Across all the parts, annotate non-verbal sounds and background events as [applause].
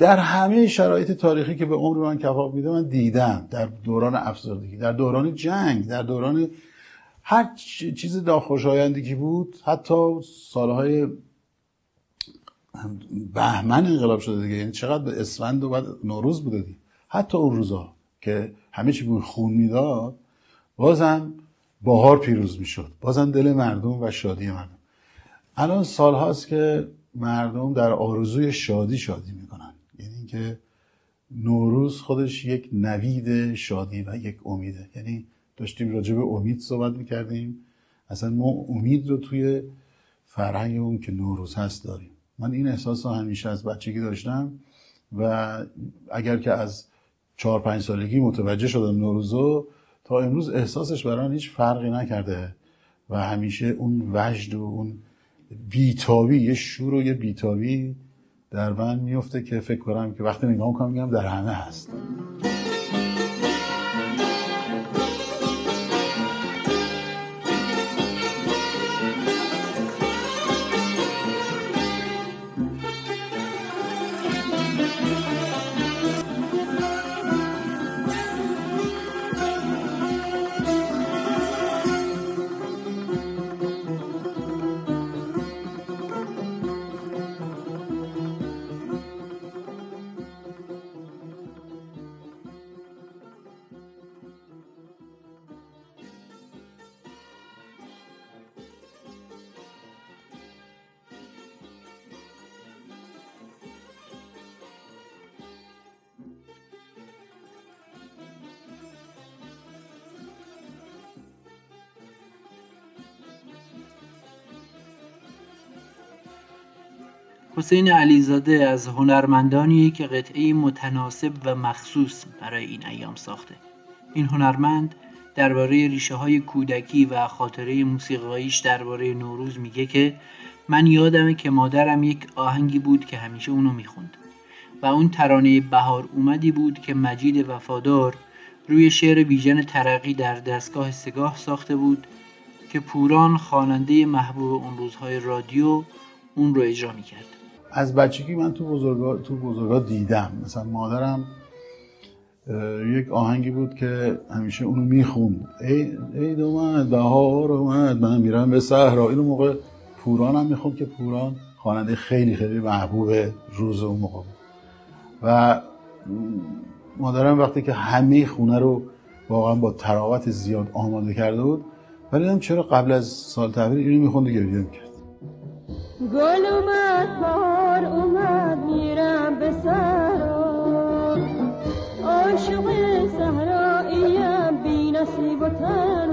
در همه شرایط تاریخی که به عمر من کفاف میده من دیدم در دوران افسردگی در دوران جنگ در دوران هر چیز ناخوشایندی که بود حتی سالهای بهمن انقلاب شده دیگه یعنی چقدر به اسفند و بعد نوروز بوده دیگه. حتی اون روزا که همه چی بود خون می‌داد بازم باهار پیروز می‌شد. بازم دل مردم و شادی مردم الان سال هاست که مردم در آرزوی شادی شادی می‌کنن. اینکه نوروز خودش یک نوید شادی و یک امیده. یعنی داشتیم راجع به امید صحبت می‌کردیم. اصلا ما امید رو توی فرهنگ اون که نوروز هست داریم. من این احساس رو همیشه از بچگی داشتم و اگر که از چهار پنج سالگی متوجه شدم نوروزو تا امروز احساسش برای هیچ فرقی نکرده و همیشه اون وجد و اون بیتابی یه شور و یه بیتابی در من میفته که فکر کنم که وقتی نگاه کنم میگم در همه هست. حسین علیزاده از هنرمندانی که قطعه متناسب و مخصوص برای این ایام ساخته. این هنرمند درباره ریشه های کودکی و خاطره موسیقاییش درباره نوروز میگه که من یادمه که مادرم یک آهنگی بود که همیشه اونو می‌خوند و اون ترانه بهار اومدی بود که مجید وفادار روی شعر ویژن ترقی در دستگاه سگاه ساخته بود که پوران خواننده محبوب اون روزهای رادیو اون رو اجرا می‌کرد. از بچگی من تو بزرگا تو بزرگا دیدم. مثلا مادرم یک آهنگی بود که همیشه اونو می‌خوند. ای عید اومد بهار اومد من میرم به صحرا. اینو موقع پوران هم می‌خوند که پوران خواننده خیلی خیلی محبوب روز اون موقع بود. و مادرم وقتی که همه خونه رو واقعا با تراوت زیاد آماده کرده بود ولی چرا قبل از سال تحویل اینو می‌خوند و گریه می‌کرد. گل اومد بار اومد میرم به سرا عاشق صحراییم بی نصیب و تنها.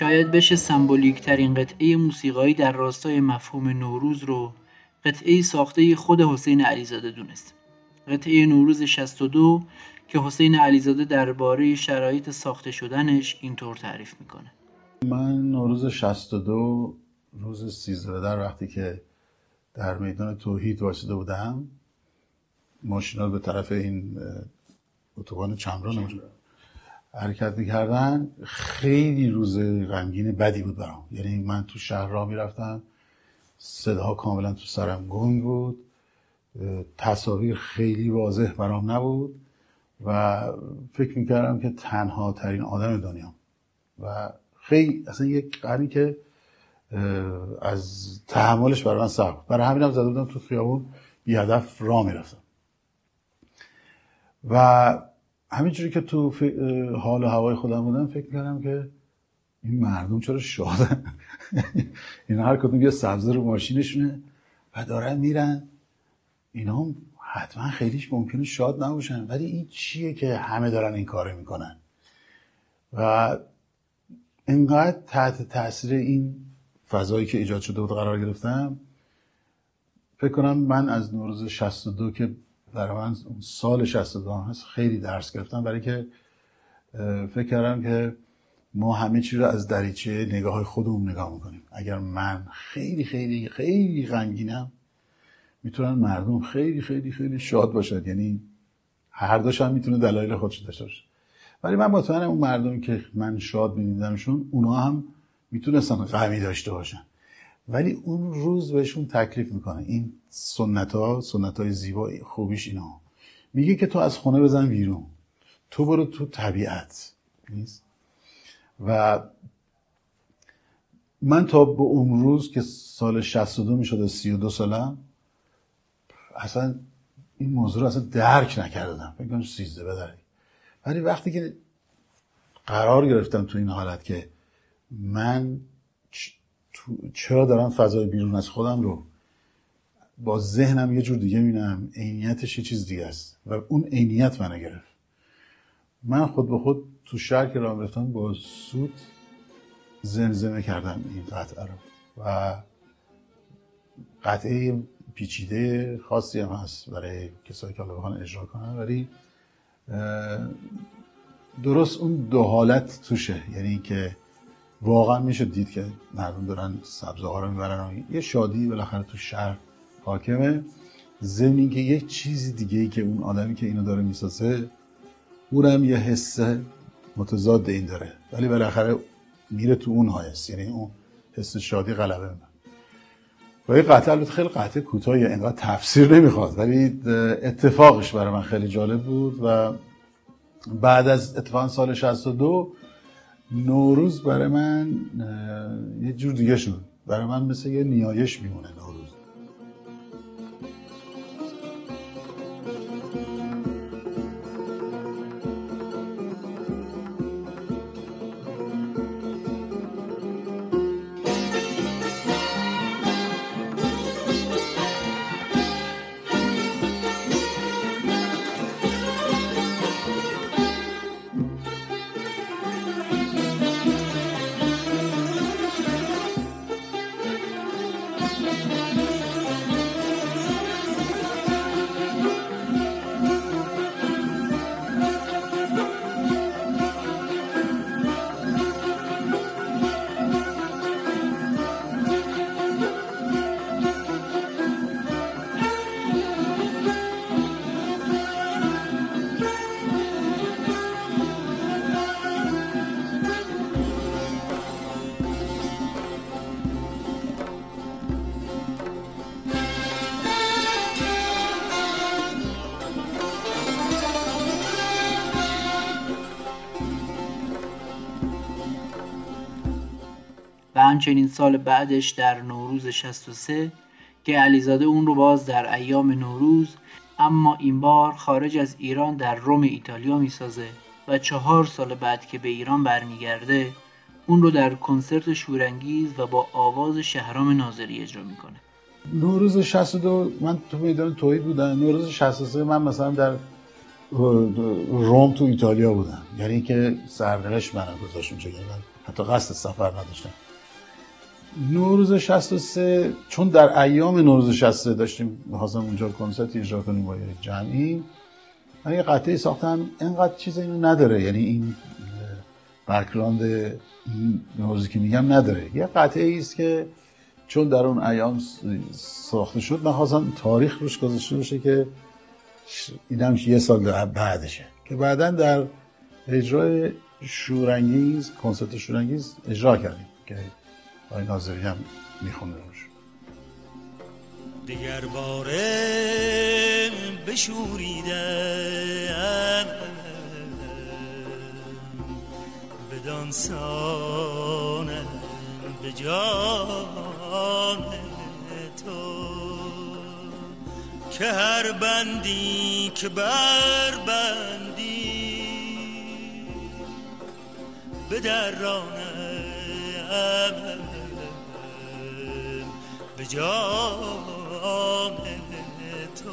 شاید بشه سمبولیک ترین قطعه موسیقایی در راستای مفهوم نوروز رو قطعه ساخته خود حسین علیزاده دونست. قطعه نوروز 62 که حسین علیزاده درباره شرایط ساخته شدنش اینطور تعریف می‌کنه. من نوروز 62 روز 13 در وقتی که در میدان توحید واسده بودم ماشینا به طرف این اتوبان چمران حرکت می‌کردن خیلی روز غمگین بدی بود برام. یعنی من تو شهر راه می‌رفتم صداها کاملا تو سرم گنگ بود تصاویر خیلی واضح برام نبود و فکر می‌کردم که تنها ترین آدم دنیا. و خیلی اصلا یک قرنی که از تحملش برای من سخت برای همین هم زده بودم تو خیابون بی هدف را می‌رفتم. و همینجوری که تو حال و هوای خودم بودم فکر کردم که این مردم چرا شادن [laughs] این هر کدوم یه سبزه رو ماشینشونه و دارن میرن. اینا حتما خیلیش ممکنه شاد نباشن ولی این چیه که همه دارن این کار می‌کنن؟ و انقدر تحت تاثیر این فضایی که ایجاد شده بود قرار گرفتم فکر کنم من از نوروز 62 که برای من سال 62 هست. خیلی درس گرفتم برای که فکر کردم که ما همه چی رو از دریچه نگاه های خودمون نگاه می‌کنیم. اگر من خیلی خیلی خیلی غمگینم می‌تونن مردم خیلی خیلی خیلی شاد باشد یعنی هر دوش هم می‌تونه دلایل خودش داشته باشه. ولی من مطمئنم اون مردمی که من شاد میدیدمشون اونا هم می‌تونستن غمی داشته باشن. ولی اون روز بهشون تکلیف می‌کنه. این سنت ها سنت های زیبا خوبیش اینا. میگه که تو از خونه بزن بیرون. تو برو تو طبیعت. نیست؟ و من تا به اون روز که سال 62 می‌شد 32 سالم اصلا این موضوع رو اصلا درک نکردم. فکر کنم 13 بداری ولی وقتی که قرار گرفتم تو این حالت که من چرا دارم فضای بیرون از خودم رو با ذهنم یه جور دیگه می‌بینم؟ عینیتش یه چیز دیگه است. و اون عینیت منو گرفت. من خود به خود تو شهر که راه رفتم با سود زمزمه کردم این قطعه رو. و قطعه پیچیده خاصی هم هست برای کسایی که حالا اجرا کنن ولی درست اون دو حالت توشه. یعنی که واقعا میشه دید که مردم دارن سبزه ها رو می‌برن. یه شادی بالاخره تو شهر حاکمه. ضمن که یه چیزی دیگه ای که اون آدمی که اینو داره می‌سازه اونم یه حس متضاد این داره. ولی بالاخره میره تو اون هایست یعنی اون حس شادی غلبه می‌کنه. و این قطعه البته خیلی قطعه کوتاهی اینقدر تفسیر نمی‌خواد. ولی اتفاقش برای من خیلی جالب بود و بعد از اتفاق سال 62 نوروز برای من یه جور دیگه شد. برای من مثل یه نیایش میمونه نوروز. همچنین سال بعدش در نوروز 63 که علیزاده اون رو باز در ایام نوروز اما این بار خارج از ایران در روم ایتالیا می‌سازه و چهار سال بعد که به ایران برمیگرده اون رو در کنسرت شورانگیز و با آواز شهرام ناظری اجرا می‌کنه. نوروز 62 من تو میدان توحید بودم. نوروز 63 من مثلا در روم تو ایتالیا بودم. یعنی که سرنوشت من گذاشت اونجا یعنی حتی قصد سفر نداشتم. نوروز 63 چون در ایام نوروز 63 داشتیم می‌خواستم اونجا کنسرت اجرا کنیم با جمعی من یه قطعه ساختم اینقدر چیز اینو نداره یعنی این بکراند این نوروزی که میگم نداره. یه قطعه است که چون در اون ایام ساخته شد من خواستم تاریخ روش گذاشته باشه که اینم یه سال بعدشه. که بعدا در اجرای شورانگیز کنسرت شورانگیز اجرا کردیم که آقای ناظری هم می‌خونه روش. دیگر باره بشوریدم. بدان سانم به جان تو. که هر بندی که بر بندی. به درانم به جان تو.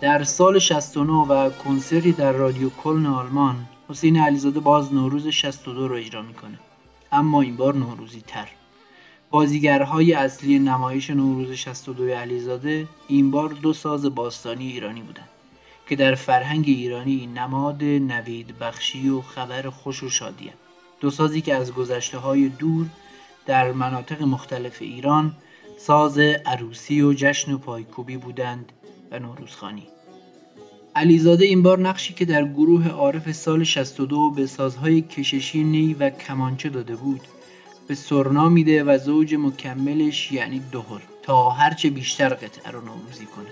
در سال 69 و کنسرتی در رادیو کلن آلمان حسین علیزاده باز نوروز 62 رو اجرا می‌کنه. اما این بار نوروزی تر. بازیگرهای اصلی نمایش نوروز 62 علیزاده این بار دو ساز باستانی ایرانی بودند که در فرهنگ ایرانی نماد نوید بخشی و خبر خوش و شادی دو سازی که از گذشته های دور در مناطق مختلف ایران ساز عروسی و جشن و پایکوبی بودند و نوروزخانی. علیزاده این بار نقشی که در گروه عارف سال 62 به سازهای کششی نی و کمانچه داده بود به سرنا میده و زوج مکملش یعنی دهر تا هرچه بیشتر قطعه رو نوروزی کنه.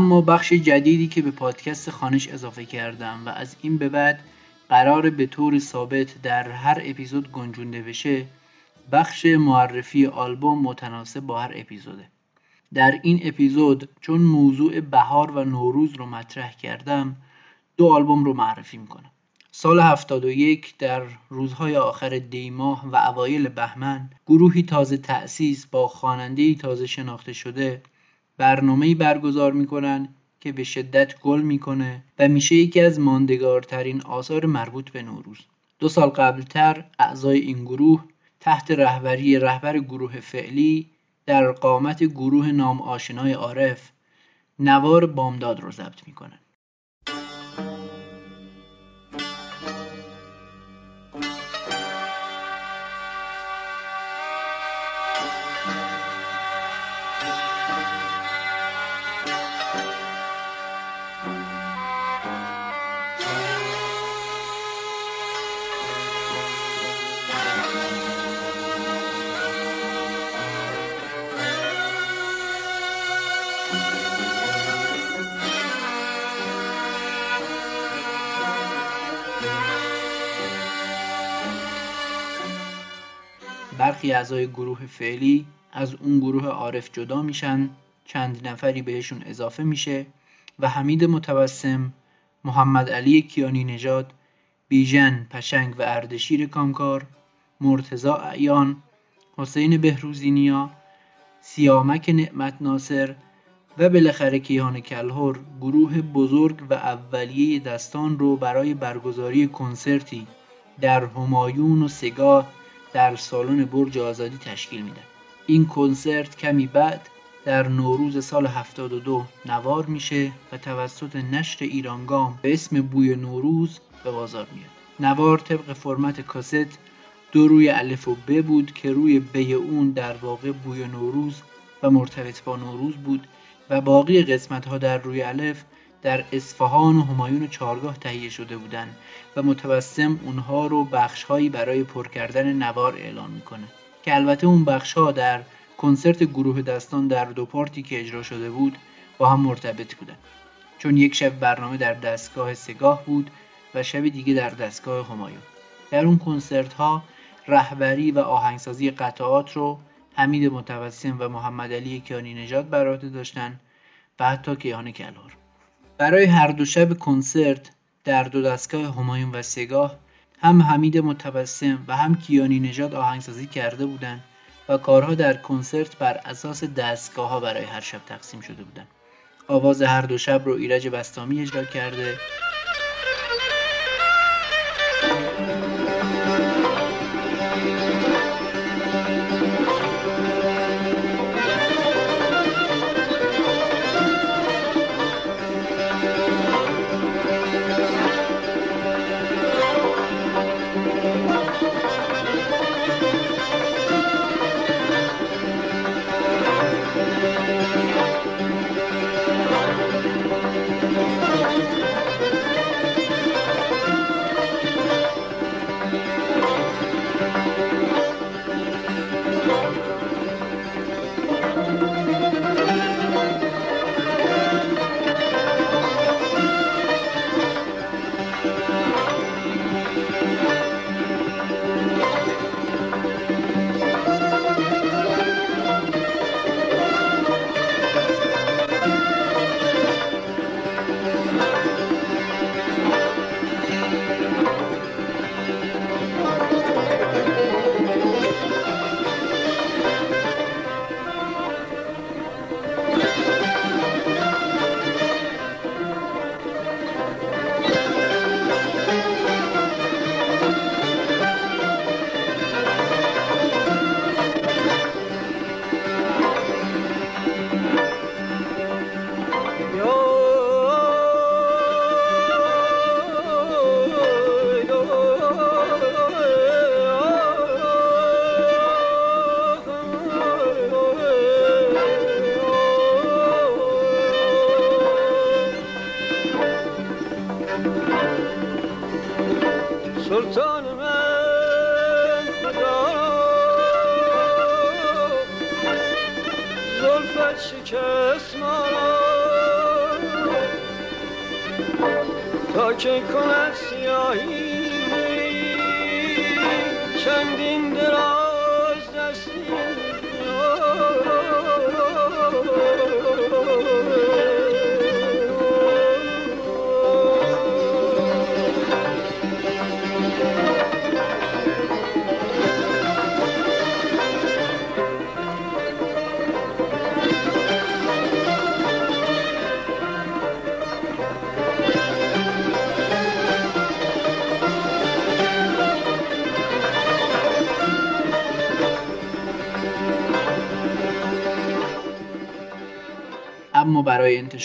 اما بخش جدیدی که به پادکست خانش اضافه کردم و از این به بعد قرار به طور ثابت در هر اپیزود گنجونده بشه بخش معرفی آلبوم متناسب با هر اپیزوده. در این اپیزود چون موضوع بهار و نوروز رو مطرح کردم دو آلبوم رو معرفی می‌کنم. سال 71 در روزهای آخر دیماه و اوایل بهمن گروهی تازه تأسیس با خواننده‌ای تازه شناخته شده برنامه‌ای برگزار می‌کنن که به شدت گل می‌کنه و میشه یکی از ماندگارترین آثار مربوط به نوروز. دو سال قبلتر اعضای این گروه تحت رهبری رهبر گروه فعلی در قامت گروه نام آشنای عارف نوار بامداد رو ضبط می‌کنن. برخی اعضای گروه فعلی از اون گروه عارف جدا میشن چند نفری بهشون اضافه میشه و حمید متوسم محمد علی کیانی نژاد بیژن پشنگ و اردشیر کامکار مرتزا اعیان حسین بهروزی نیا سیامک نعمت ناصر و بالاخره کیان کلهر گروه بزرگ و اولیه دستان رو برای برگزاری کنسرتی در همایون و سگاه در سالن برج آزادی تشکیل میدن. این کنسرت کمی بعد در نوروز سال 72 نوار میشه و توسط نشر ایرانگام به اسم بوی نوروز به بازار میاد. نوار طبق فرمت کاست دو روی الف و ب بود که روی ب اون در واقع بوی نوروز و مرتبط با نوروز بود و باقی قسمت ها در روی الف در اصفهان و همایون و چارگاه تهیه شده بودند و متوسم اونها رو بخشهایی برای پر کردن نوار اعلان می‌کنه. که البته اون بخشها در کنسرت گروه دستان در دو پارتی که اجرا شده بود با هم مرتبط بودن. چون یک شب برنامه در دستگاه سگاه بود و شب دیگه در دستگاه همایون. در اون کنسرت ها رهبری و آهنگسازی قطعات رو حمید متوسم و محمد علی کیانی نژاد بر عهده داشتن و حتی کیان کلهر برای هر دو شب کنسرت در دو دستگاه همایون و سگاه هم حمید متبسم و هم کیانی نژاد آهنگسازی کرده بودند و کارها در کنسرت بر اساس دستگاه ها برای هر شب تقسیم شده بودند. آواز هر دو شب رو ایرج بستامی اجرا کرده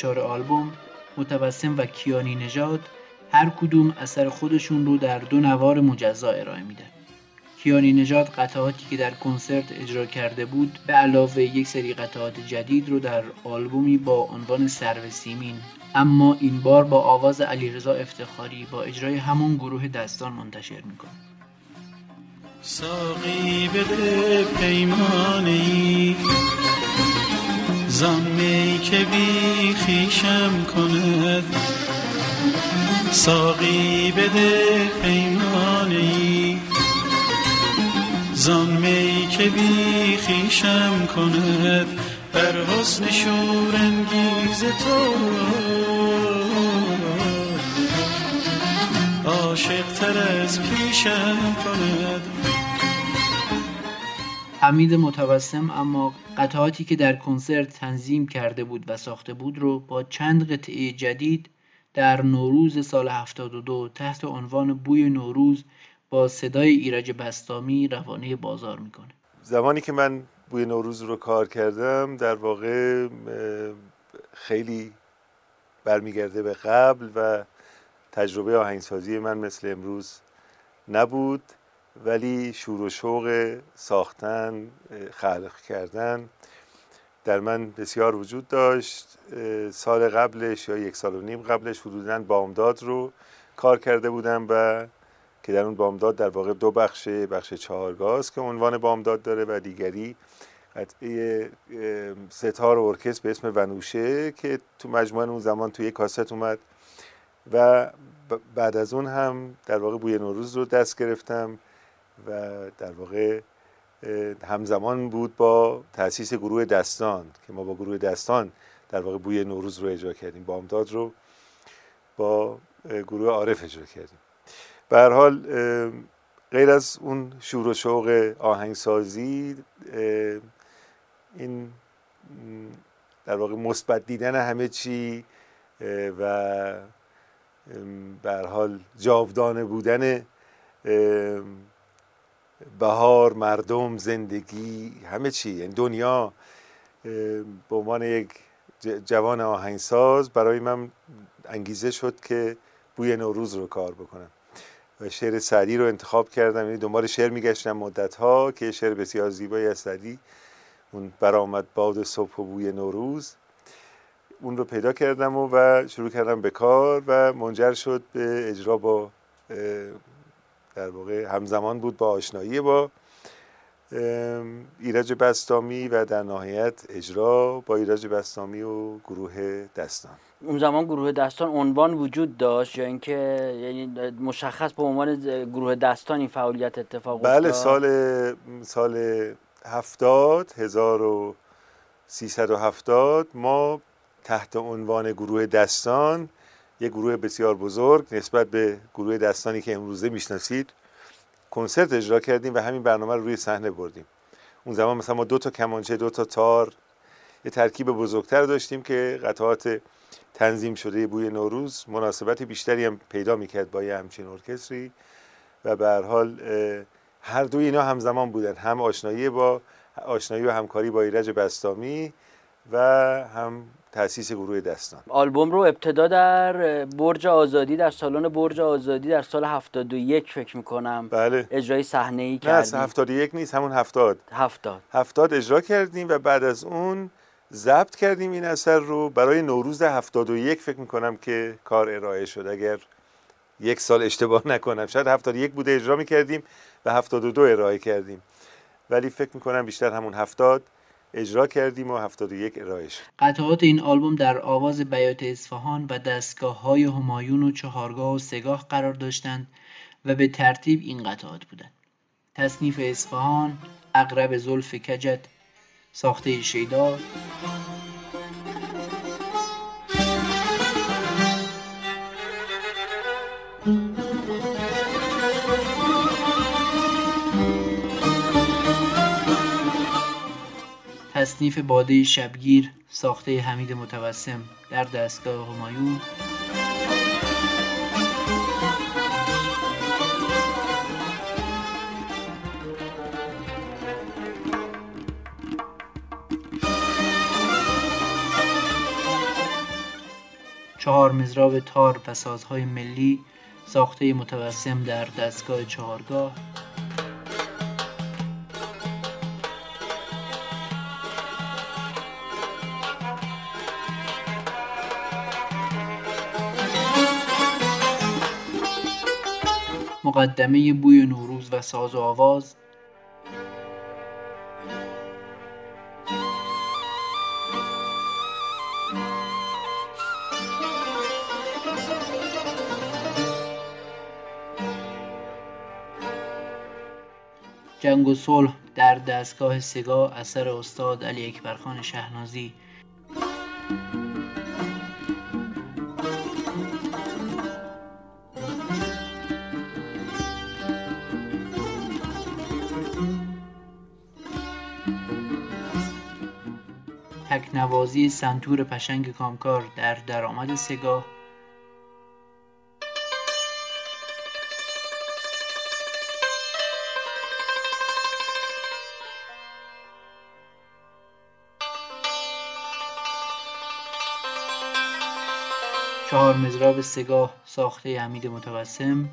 انتشار آلبوم متبسم و کیانی نژاد هر کدوم اثر خودشون رو در دو نوار مجزا ارائه میدن. کیانی نژاد قطعاتی که در کنسرت اجرا کرده بود به علاوه یک سری قطعات جدید رو در آلبومی با عنوان سرو سیمین اما این بار با آواز علیرضا افتخاری با اجرای همون گروه دستان منتشر می‌کنه. ساقی بده پیمانی زمی که بی خیشم کند ساقی بده پیمانی می که بی خیشم کند بر حسن شورانگیز تو. عاشق تر از پیشم کند. حمید متبسم اما قطعاتی که در کنسرت تنظیم کرده بود و ساخته بود رو با چند قطعه جدید در نوروز سال 72 تحت عنوان بوی نوروز با صدای ایرج بستامی روانه بازار می‌کنه. زمانی که من بوی نوروز رو کار کردم در واقع خیلی برمیگرده به قبل و تجربه آهنگسازی من مثل امروز نبود. ولی شور و شوق ساختن خلق کردن در من بسیار وجود داشت. سال قبلش یا یک سال و نیم قبلش حدودا بامداد رو کار کرده بودم و که در اون بامداد در واقع دو بخش بخش چهارگاز که عنوان بامداد داره و دیگری قطعه ستار ارکست به اسم ونوشه که تو مجموعه اون زمان تو یک کاست اومد و بعد از اون هم در واقع بوی نوروز رو دست گرفتم. و در واقع همزمان بود با تاسیس گروه دستان که ما با گروه دستان در واقع بوی نوروز رو اجرا کردیم بامداد رو با گروه عارف اجرا کردیم. به هر حال غیر از اون شور و شوق آهنگسازی این در واقع مثبت دیدن همه چی و به حال جاودانه بودن بهار مردم زندگی همه چی. یعنی دنیا به عنوان یک جوان آهنگساز برای من انگیزه شد که بوی نوروز رو کار بکنم. و شعر سعدی رو انتخاب کردم. یعنی دنبال شعر میگشتم مدت ها که شعر بسیار زیبایی از سعدی. اون برآمد باد صبح و بوی نوروز. اون رو پیدا کردم و, و شروع کردم به کار و منجر شد به اجرا با در واقع همزمان بود با آشنایی با ایرج بستامی و در نهایت اجرا با ایرج بستامی و گروه دستان. اون زمان گروه دستان عنوان وجود داشت یا اینکه یعنی مشخص به عنوان گروه دستان این فعالیت اتفاق بله سال سال هفتاد هزار و سیصد و هفتاد ما تحت عنوان گروه دستان یک گروه بسیار بزرگ نسبت به گروه دستانی که امروزه می‌شناسید کنسرت اجرا کردیم و همین برنامه رو روی صحنه بردیم. اون زمان مثلا ما دو تا کمانچه دو تا تار یه ترکیب بزرگتر داشتیم که قطعات تنظیم شده بوی نوروز مناسبت بیشتری هم پیدا می‌کرد با یه همچین ارکستری و به هر حال هر دوی اینا همزمان بودن. هم آشنایی با آشنایی و همکاری با ایرج بستامی و هم تاسیس گروه دستان. آلبوم رو ابتدا در برج آزادی در سالن برج آزادی در سال 71 فکر می‌کنم بله. اجرای صحنه ای کردیم. نه 71 نیست همون 70 70 70 اجرا کردیم و بعد از اون ضبط کردیم این اثر رو. برای نوروز 71 فکر می‌کنم که کار ارائه شد. اگر یک سال اشتباه نکنم. شاید 71 بوده اجرا می‌کردیم و 72 ارائه کردیم. ولی فکر می‌کنم بیشتر همون 70 اجرا کردیم و 71 ارائهش. قطعات این آلبوم در آواز بیات اصفهان و دستگاه های همایون و چهارگاه و سگاه قرار داشتند و به ترتیب این قطعات بودند. تصنیف اصفهان اقرب زلف کجت ساخته شیدا. تصنیف باده شبگیر ساخته حمید متوسم در دستگاه همایون. چهار مزراب تار و سازهای ملی ساخته متوسم در دستگاه چهارگاه. مقدمه بوی نوروز و ساز و آواز. جنگ و صلح در دستگاه سگاه اثر استاد علی اکبرخان شهنازی. تکنوازی سنتور پشنگ کامکار در درآمد سگاه. چهار مزراب سگاه ساخته حمید متوسم.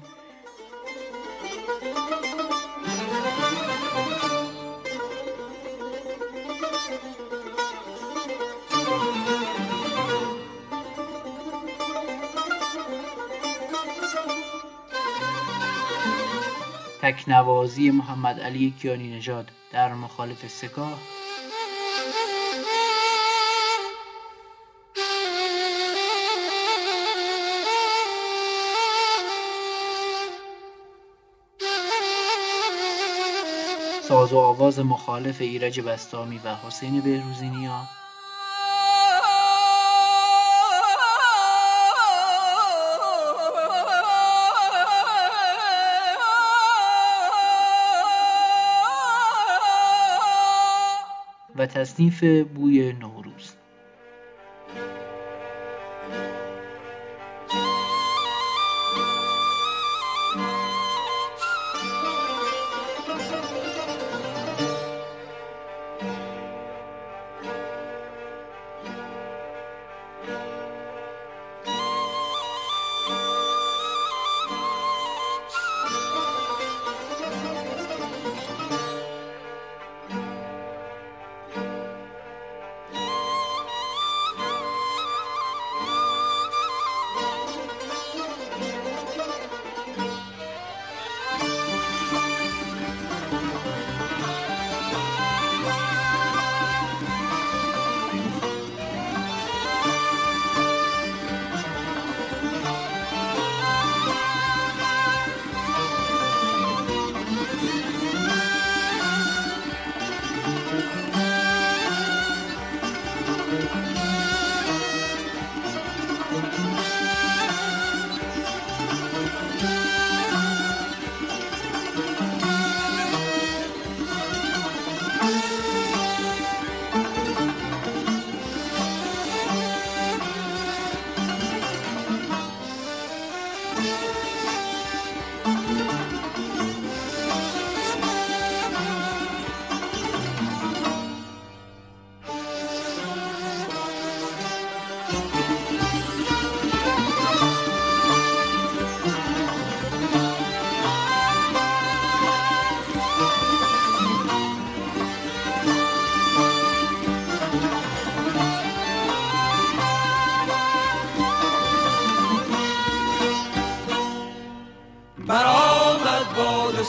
تکنوازی محمد علی کیانی نژاد در مخالف سکاه ساز و آواز مخالف ایرج بستامی و حسین بهروزی تصنیف بوی نوروز.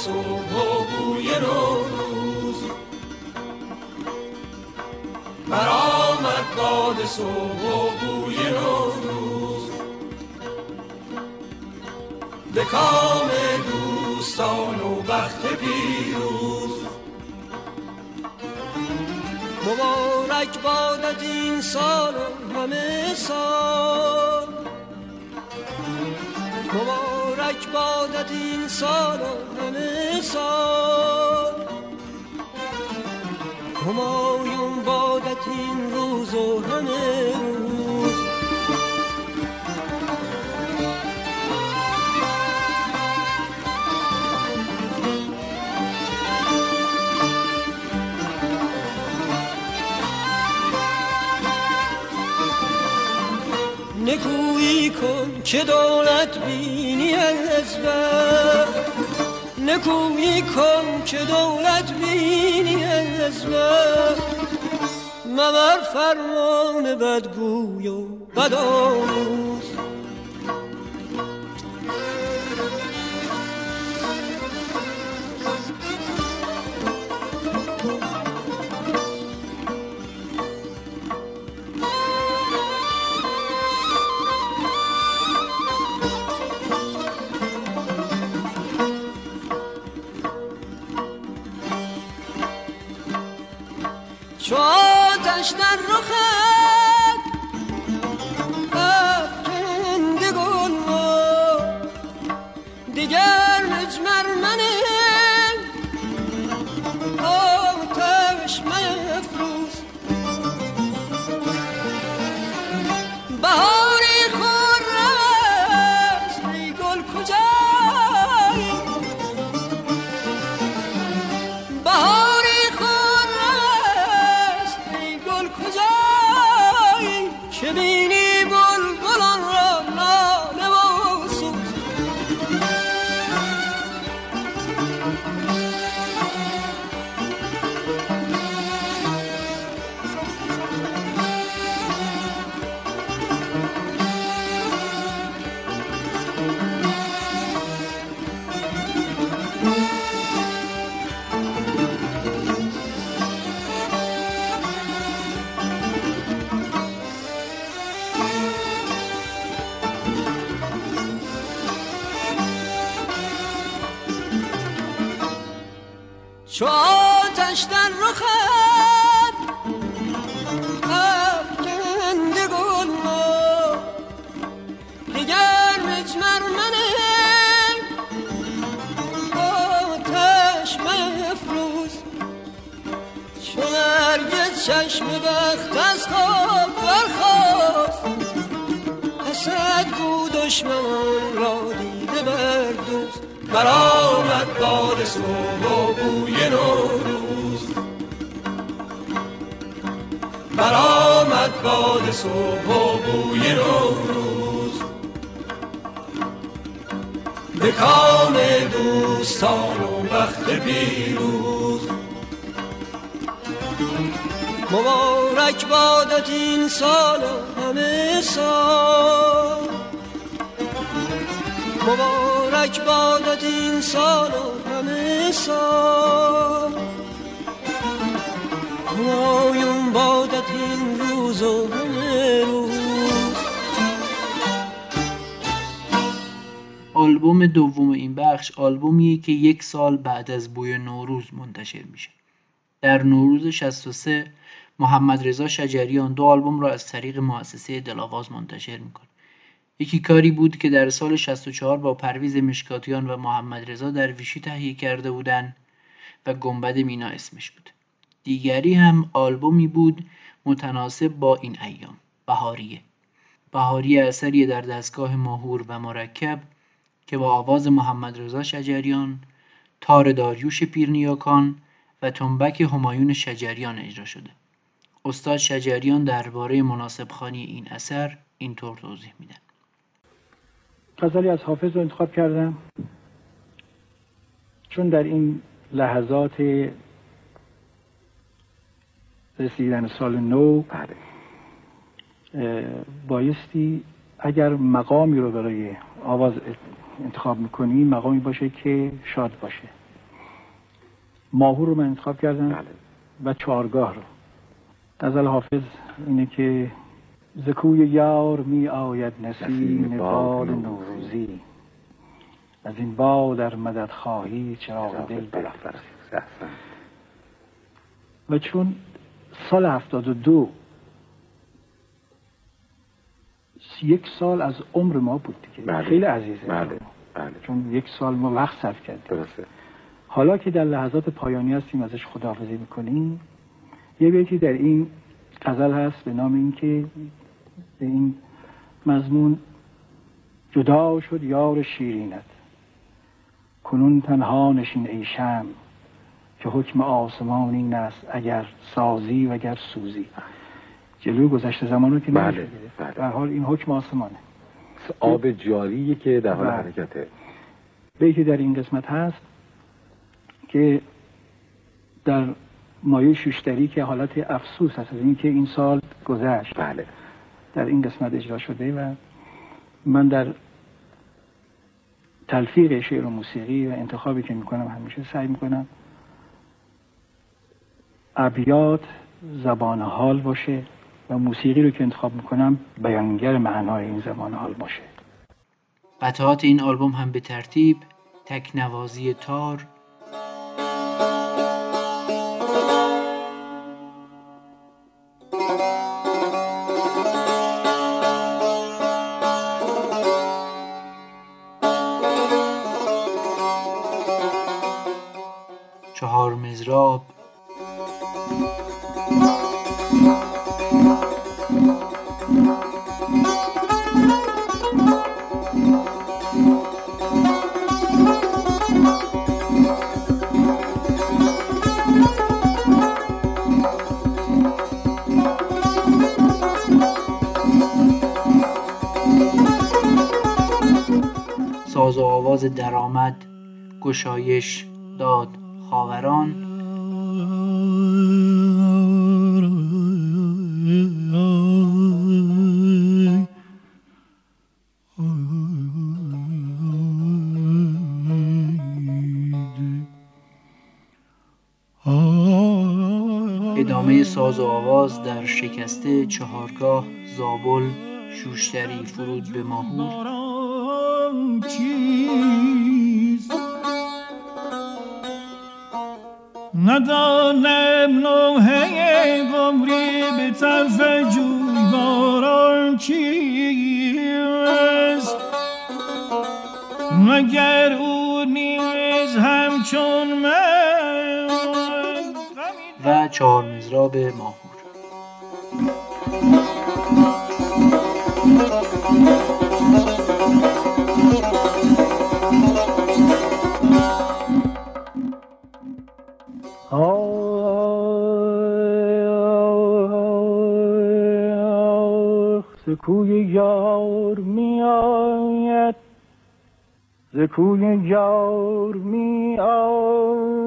صبح و بوی نوروز. برآمد باد صبح و بوی نوروز. به کام دوستان و بخت پیروز. مبارک بادت این سال و همه سال. بادت این سال و همه سال همایون بادت این روز و همه روز. نکویی کن که دولت بینی وقت نکویی کن که دولت بینی از وقت مبر فرمان بدگوی و بدآموز. چو آتش در رخت. افکنده گل ما دیگر مجمر منه. آتش مفروز چو نرگس چشم بخت از خواب برخواست حسد گو دشمن را برآمد باد صبح و بوی نوروز. برآمد باد صبح و بوی نوروز. به کام دوستان و بخت پیروز. مبارک بادت این سال و همه سال. مبارک بادت این سال و همه سال. همایون بادت این روز و همه روز. آلبوم دوم این بخش آلبومیه که یک سال بعد از بوی نوروز منتشر میشه. در نوروز 63 محمد رضا شجریان دو آلبوم را از طریق مؤسسه دلاواز منتشر می‌کنه یکی کاری بود که در سال 64 با پرویز مشکاتیان و محمد رضا در ویشی تهیه کرده بودند و گنبد مینا اسمش بود. دیگری هم آلبومی بود متناسب با این ایام بهاریه. بهاریه اثری در دستگاه ماهور و مرکب که با آواز محمد رضا شجریان تار داریوش پیرنیاکان و تنبک همایون شجریان اجرا شده. استاد شجریان درباره مناسب خانی این اثر اینطور توضیح میدن غزلی از حافظ رو انتخاب کردم. چون در این لحظات رسیدن سال نو اه، بایستی اگر مقامی رو برای آواز انتخاب می‌کنی مقامی باشه که شاد باشه. ماهور رو من انتخاب کردم و چهارگاه رو. غزل حافظ اینه که زکوی یار می آید نسیم باد نوروزی. از این باد در مدد خواهی چراغ دل برافرست و چون سال هفتاد و دو یک سال از عمر ما بود دیگه. بله. خیلی عزیزه بله. بله. چون یک سال ما وقت صرف کردیم. درسته. حالا که در لحظات پایانی هستیم ازش خداحافظی می‌کنیم. یه بیتی در این غزل هست به نام اینکه به این مضمون جدا شد یار شیرینت کنون تنها نشین ای شم که حکم آسمان این است اگر سازی و اگر سوزی جلوی گذشته زمان رو که بله،. بله. در حال این حکم آسمانه آب جاری که در حال بله. حرکته بیتی در این قسمت هست که در مایه شوشتری که حالت افسوس هست از اینکه این سال گذشت بله در این قسمت اجرا شده و من در تلفیق شعر و موسیقی و انتخابی که می‌کنم همیشه سعی می‌کنم ابیات زبان حال باشه و موسیقی رو که انتخاب می‌کنم بیانگر معنای این زبان حال باشه. قطعات این آلبوم هم به ترتیب تکنوازی تار مزراب ساز و آواز درآمد گشایش. ادامه ساز و آواز در شکسته چهارگاه زابل شوشتری فرود به ماهور. ندانم لوحه قمری به طرف جویباران چیست. مگر او نیز همچون من چهار مزراب ماهور. ز کوی یار می آید ز کوی یار می آید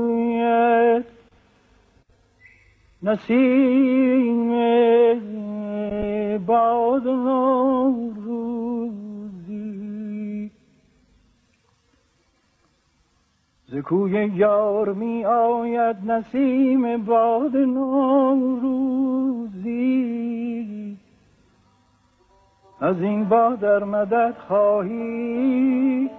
نسیم باد نوروزی. ز کوی یار می آید نسیم باد نوروزی. از این باد در مدد خواهی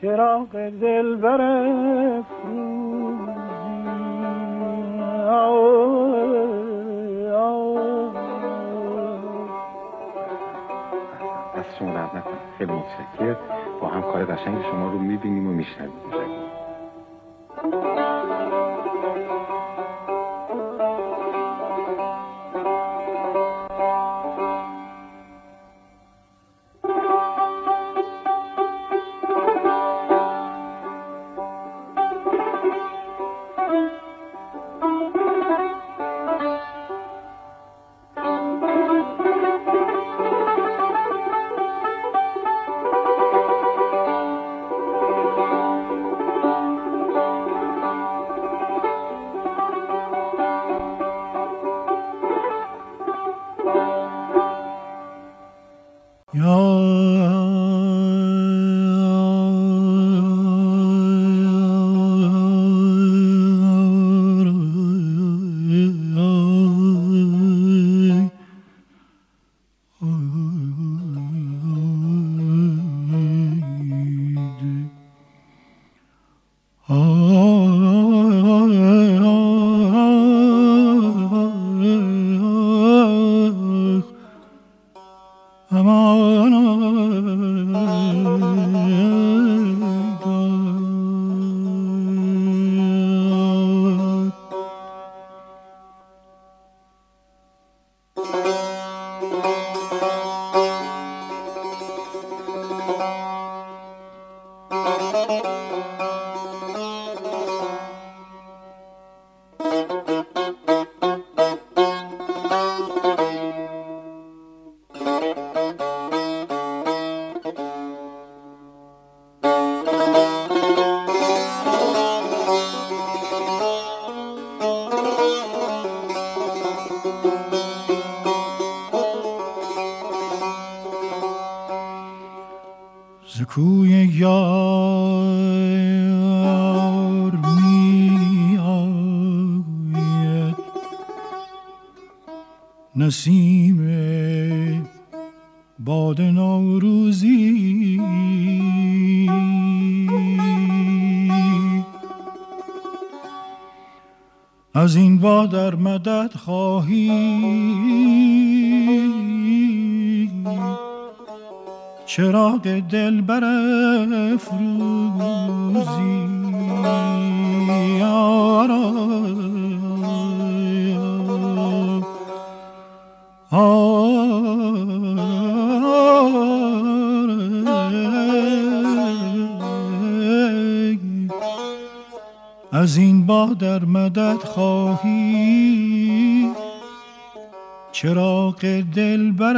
چراغ دل برافروزی از شما رد نکن خیلی متشکر با هم کار قشنگ شما رو می‌بینیم و میشنویم. مدد خواهی. چراغ دل بر افروزی از این با در مدد خواهی. چراغ دل بر